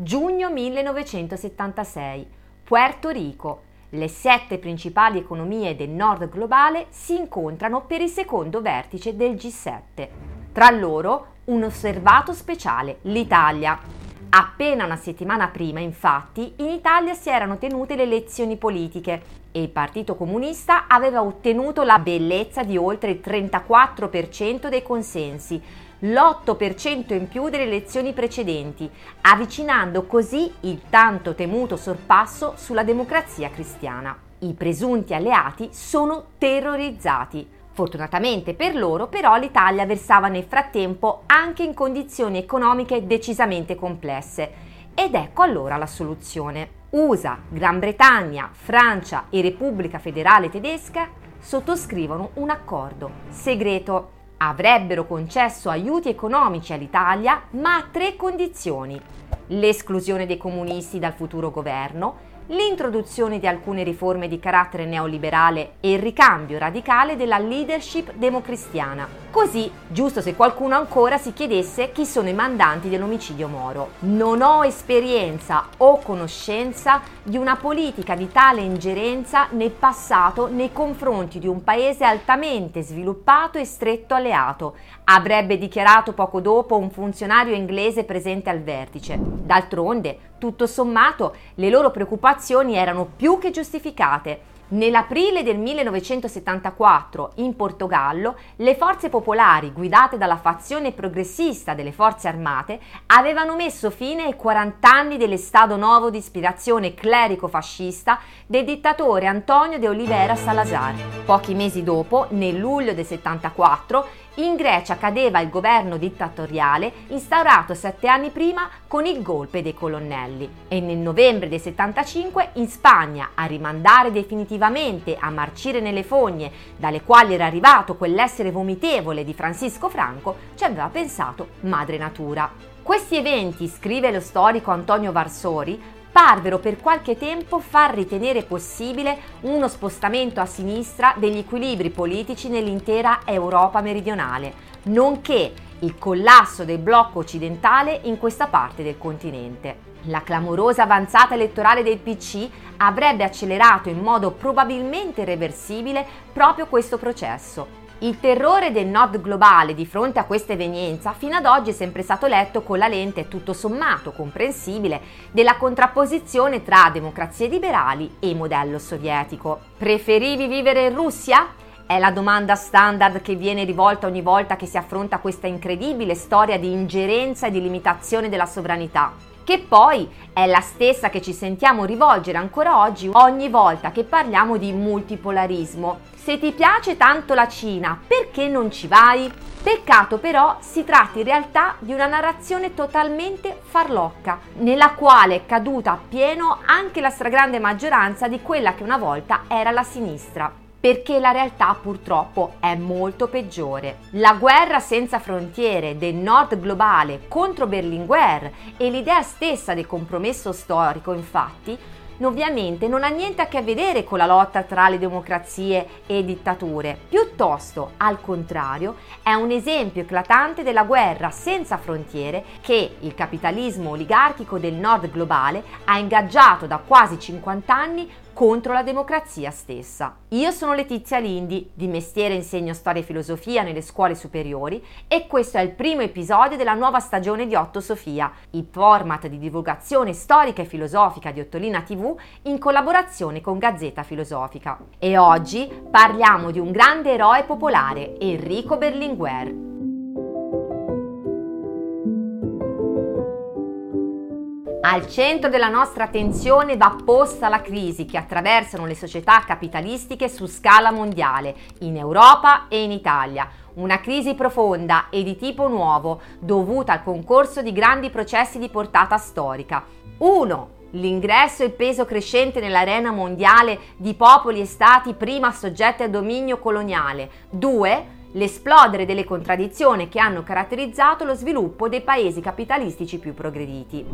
Giugno 1976. Puerto Rico. Le sette principali economie del nord globale si incontrano per il secondo vertice del G7. Tra loro un osservato speciale, l'Italia. Appena una settimana prima, infatti, in Italia si erano tenute le elezioni politiche e il Partito Comunista aveva ottenuto la bellezza di oltre il 34% dei consensi, l'8% in più delle elezioni precedenti, avvicinando così il tanto temuto sorpasso sulla democrazia cristiana. I presunti alleati sono terrorizzati. Fortunatamente per loro però l'Italia versava nel frattempo anche in condizioni economiche decisamente complesse. Ed ecco allora la soluzione. USA, Gran Bretagna, Francia e Repubblica Federale Tedesca sottoscrivono un accordo segreto avrebbero concesso aiuti economici all'Italia, ma a tre condizioni. L'esclusione dei comunisti dal futuro governo, l'introduzione di alcune riforme di carattere neoliberale e il ricambio radicale della leadership democristiana. Così, giusto se qualcuno ancora si chiedesse chi sono i mandanti dell'omicidio Moro. Non ho esperienza o conoscenza di una politica di tale ingerenza nel passato nei confronti di un paese altamente sviluppato e stretto alleato, avrebbe dichiarato poco dopo un funzionario inglese presente al vertice. D'altronde, tutto sommato, le loro preoccupazioni erano più che giustificate. Nell'aprile del 1974 in Portogallo le forze popolari guidate dalla fazione progressista delle forze armate avevano messo fine ai 40 anni dello Stato Novo di ispirazione clerico-fascista del dittatore Antonio de Oliveira Salazar. Pochi mesi dopo, nel luglio del 74, in Grecia cadeva il governo dittatoriale instaurato sette anni prima con il golpe dei colonnelli e nel novembre del 75 in Spagna a rimandare definitivamente a marcire nelle fogne dalle quali era arrivato quell'essere vomitevole di Francisco Franco ci aveva pensato madre natura. Questi eventi, scrive lo storico Antonio Varsori, parvero per qualche tempo far ritenere possibile uno spostamento a sinistra degli equilibri politici nell'intera Europa meridionale, nonché il collasso del blocco occidentale in questa parte del continente. La clamorosa avanzata elettorale del PC avrebbe accelerato in modo probabilmente irreversibile proprio questo processo il terrore del nord globale di fronte a questa evenienza fino ad oggi è sempre stato letto con la lente tutto sommato comprensibile della contrapposizione tra democrazie liberali e modello sovietico. Preferivi vivere in Russia? È la domanda standard che viene rivolta ogni volta che si affronta questa incredibile storia di ingerenza e di limitazione della sovranità che poi è la stessa che ci sentiamo rivolgere ancora oggi ogni volta che parliamo di multipolarismo. Se ti piace tanto la Cina, perché non ci vai? Peccato però si tratti in realtà di una narrazione totalmente farlocca, nella quale è caduta appieno anche la stragrande maggioranza di quella che una volta era la sinistra perché la realtà purtroppo è molto peggiore. La guerra senza frontiere del nord globale contro Berlinguer e l'idea stessa del compromesso storico, infatti, ovviamente non ha niente a che vedere con la lotta tra le democrazie e dittature, piuttosto, al contrario, è un esempio eclatante della guerra senza frontiere che il capitalismo oligarchico del nord globale ha ingaggiato da quasi 50 anni contro la democrazia stessa. Io sono Letizia Lindi, di mestiere insegno storia e filosofia nelle scuole superiori e questo è il primo episodio della nuova stagione di Otto Sofia, il format di divulgazione storica e filosofica di Ottolina TV in collaborazione con Gazzetta Filosofica. E oggi parliamo di un grande eroe popolare, Enrico Berlinguer. Al centro della nostra attenzione va posta la crisi che attraversano le società capitalistiche su scala mondiale, in Europa e in Italia. Una crisi profonda e di tipo nuovo, dovuta al concorso di grandi processi di portata storica. 1. L'ingresso e il peso crescente nell'arena mondiale di popoli e stati prima soggetti al dominio coloniale. 2 l'esplodere delle contraddizioni che hanno caratterizzato lo sviluppo dei paesi capitalistici più progrediti.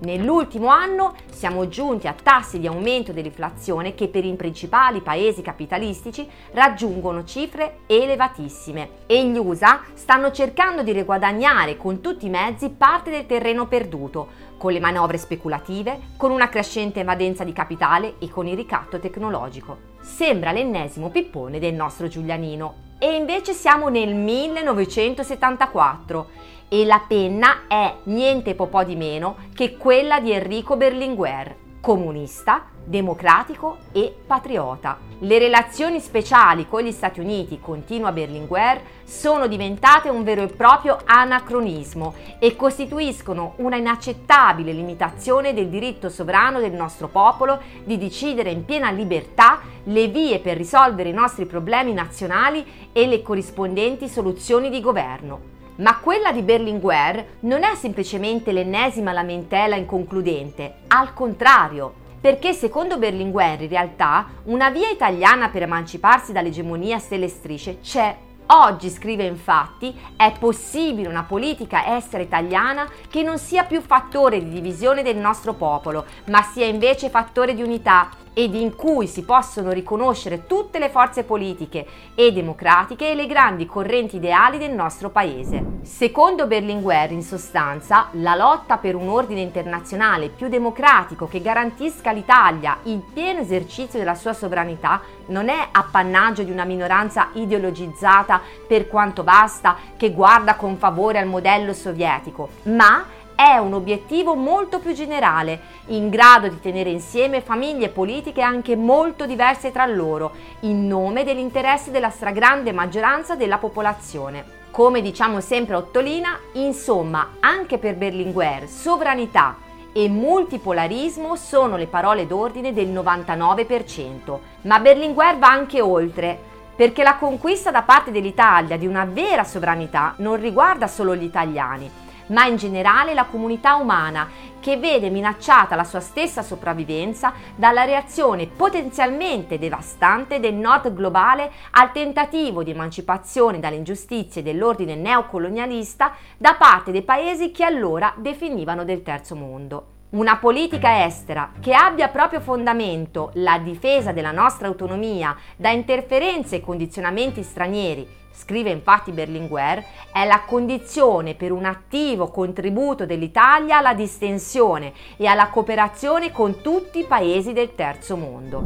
Nell'ultimo anno siamo giunti a tassi di aumento dell'inflazione che per i principali paesi capitalistici raggiungono cifre elevatissime e gli USA stanno cercando di riguadagnare con tutti i mezzi parte del terreno perduto, con le manovre speculative, con una crescente evadenza di capitale e con il ricatto tecnologico. Sembra l'ennesimo pippone del nostro Giulianino. E invece siamo nel 1974 e la penna è niente po' di meno che quella di Enrico Berlinguer, comunista, democratico e patriota. Le relazioni speciali con gli Stati Uniti, continua Berlinguer, sono diventate un vero e proprio anacronismo e costituiscono una inaccettabile limitazione del diritto sovrano del nostro popolo di decidere in piena libertà le vie per risolvere i nostri problemi nazionali e le corrispondenti soluzioni di governo. Ma quella di Berlinguer non è semplicemente l'ennesima lamentela inconcludente, al contrario, perché secondo Berlinguer in realtà una via italiana per emanciparsi dall'egemonia stelle strisce c'è. Oggi, scrive infatti, è possibile una politica estera italiana che non sia più fattore di divisione del nostro popolo, ma sia invece fattore di unità ed in cui si possono riconoscere tutte le forze politiche e democratiche e le grandi correnti ideali del nostro paese. Secondo Berlinguer, in sostanza, la lotta per un ordine internazionale più democratico che garantisca all'Italia il pieno esercizio della sua sovranità non è appannaggio di una minoranza ideologizzata per quanto basta che guarda con favore al modello sovietico, ma è un obiettivo molto più generale, in grado di tenere insieme famiglie politiche anche molto diverse tra loro, in nome dell'interesse della stragrande maggioranza della popolazione. Come diciamo sempre a Ottolina, insomma, anche per Berlinguer, sovranità e multipolarismo sono le parole d'ordine del 99%, ma Berlinguer va anche oltre perché la conquista da parte dell'Italia di una vera sovranità non riguarda solo gli italiani, ma in generale la comunità umana che vede minacciata la sua stessa sopravvivenza dalla reazione potenzialmente devastante del nord globale al tentativo di emancipazione dalle ingiustizie dell'ordine neocolonialista da parte dei paesi che allora definivano del terzo mondo. Una politica estera che abbia proprio fondamento la difesa della nostra autonomia da interferenze e condizionamenti stranieri scrive infatti Berlinguer, è la condizione per un attivo contributo dell'Italia alla distensione e alla cooperazione con tutti i paesi del terzo mondo.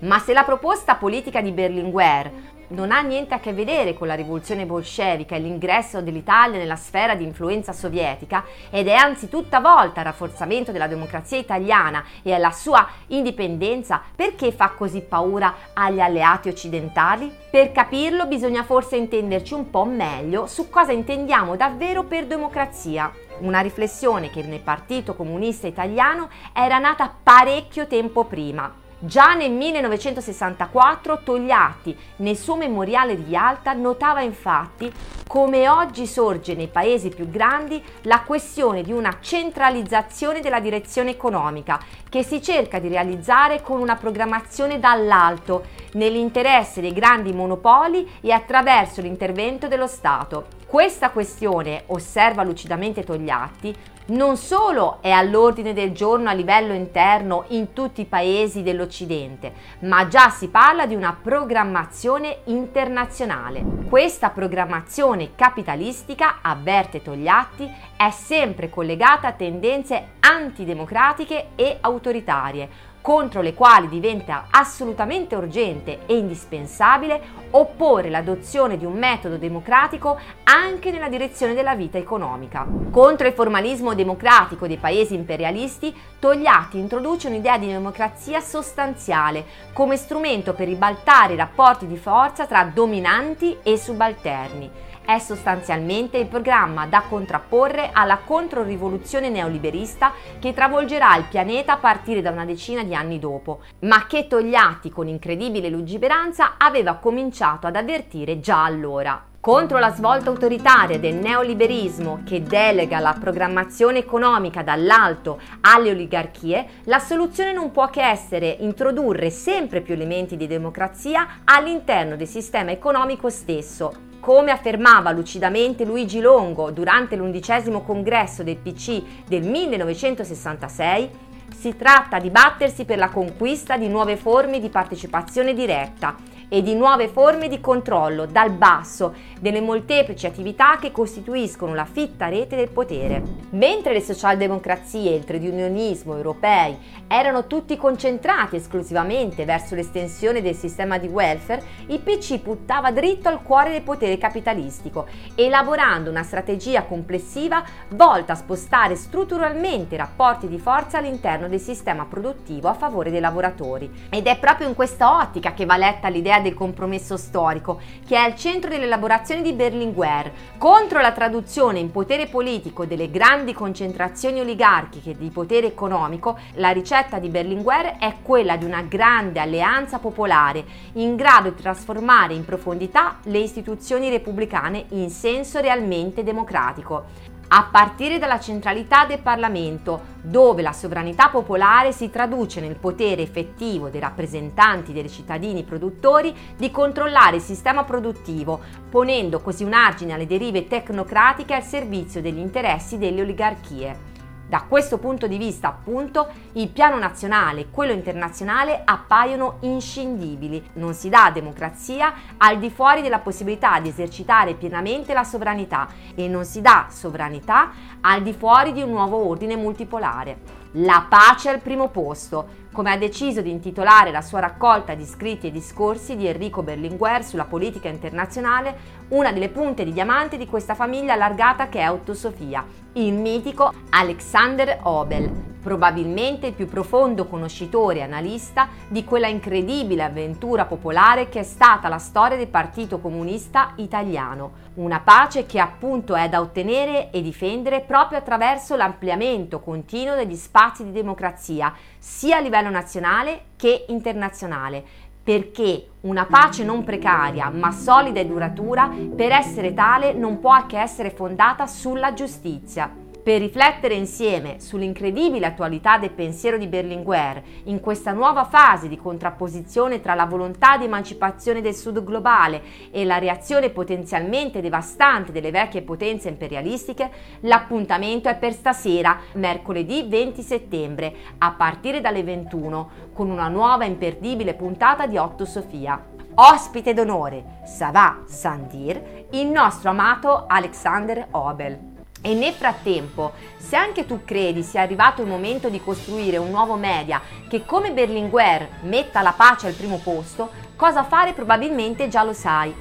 Ma se la proposta politica di Berlinguer non ha niente a che vedere con la rivoluzione bolscevica e l'ingresso dell'Italia nella sfera di influenza sovietica ed è anzi tutta volta al rafforzamento della democrazia italiana e alla sua indipendenza, perché fa così paura agli alleati occidentali? Per capirlo bisogna forse intenderci un po' meglio su cosa intendiamo davvero per democrazia. Una riflessione che nel Partito Comunista Italiano era nata parecchio tempo prima, Già nel 1964 Togliatti, nel suo memoriale di Yalta, notava infatti come oggi sorge nei paesi più grandi la questione di una centralizzazione della direzione economica che si cerca di realizzare con una programmazione dall'alto, nell'interesse dei grandi monopoli e attraverso l'intervento dello Stato. Questa questione, osserva lucidamente Togliatti, non solo è all'ordine del giorno a livello interno in tutti i paesi dell'Occidente, ma già si parla di una programmazione internazionale. Questa programmazione capitalistica, avverte Togliatti, è sempre collegata a tendenze antidemocratiche e autoritarie, contro le quali diventa assolutamente urgente e indispensabile opporre l'adozione di un metodo democratico anche nella direzione della vita economica. Contro il formalismo democratico dei paesi imperialisti, Togliatti introduce un'idea di democrazia sostanziale come strumento per ribaltare i rapporti di forza tra dominanti e subalterni è sostanzialmente il programma da contrapporre alla controrivoluzione neoliberista che travolgerà il pianeta a partire da una decina di anni dopo, ma che Togliatti con incredibile lungimiranza aveva cominciato ad avvertire già allora. Contro la svolta autoritaria del neoliberismo che delega la programmazione economica dall'alto alle oligarchie, la soluzione non può che essere introdurre sempre più elementi di democrazia all'interno del sistema economico stesso Come affermava lucidamente Luigi Longo durante l'undicesimo congresso del PC del 1966, si tratta di battersi per la conquista di nuove forme di partecipazione diretta e di nuove forme di controllo dal basso delle molteplici attività che costituiscono la fitta rete del potere. Mentre le socialdemocrazie e il trade europei erano tutti concentrati esclusivamente verso l'estensione del sistema di welfare, il PC puntava dritto al cuore del potere capitalistico, elaborando una strategia complessiva volta a spostare strutturalmente i rapporti di forza all'interno del sistema produttivo a favore dei lavoratori. Ed è proprio in questa ottica che va letta l'idea del compromesso storico, che è al centro dell'elaborazione di Berlinguer, contro la traduzione in potere politico delle grandi concentrazioni oligarchiche di potere economico, la ricetta di Berlinguer è quella di una grande alleanza popolare in grado di trasformare in profondità le istituzioni repubblicane in senso realmente democratico a partire dalla centralità del Parlamento, dove la sovranità popolare si traduce nel potere effettivo dei rappresentanti dei cittadini produttori di controllare il sistema produttivo, ponendo così un argine alle derive tecnocratiche al servizio degli interessi delle oligarchie. Da questo punto di vista, appunto, il piano nazionale e quello internazionale appaiono inscindibili. Non si dà democrazia al di fuori della possibilità di esercitare pienamente la sovranità e non si dà sovranità al di fuori di un nuovo ordine multipolare. La pace al primo posto, come ha deciso di intitolare la sua raccolta di scritti e discorsi di Enrico Berlinguer sulla politica internazionale, una delle punte di diamante di questa famiglia allargata che è Autosofia, il mitico Alexander Obel, probabilmente il più profondo conoscitore e analista di quella incredibile avventura popolare che è stata la storia del Partito Comunista Italiano, una pace che appunto è da ottenere e difendere proprio attraverso l'ampliamento continuo degli spazi di democrazia, sia a livello nazionale che internazionale, perché una pace non precaria ma solida e duratura per essere tale non può che essere fondata sulla giustizia per riflettere insieme sull'incredibile attualità del pensiero di Berlinguer in questa nuova fase di contrapposizione tra la volontà di emancipazione del sud globale e la reazione potenzialmente devastante delle vecchie potenze imperialistiche, l'appuntamento è per stasera, mercoledì 20 settembre, a partire dalle 21, con una nuova imperdibile puntata di Otto Sofia. Ospite d'onore, Savà Sandir, il nostro amato Alexander Obel. E nel frattempo, se anche tu credi sia arrivato il momento di costruire un nuovo media che come Berlinguer metta la pace al primo posto, cosa fare probabilmente già lo sai.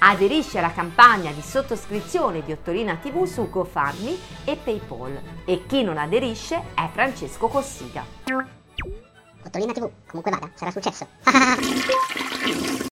Aderisci alla campagna di sottoscrizione di Ottorina TV su GoFundMe e PayPal. E chi non aderisce è Francesco Cossiga. Ottorina TV, comunque vada, sarà successo.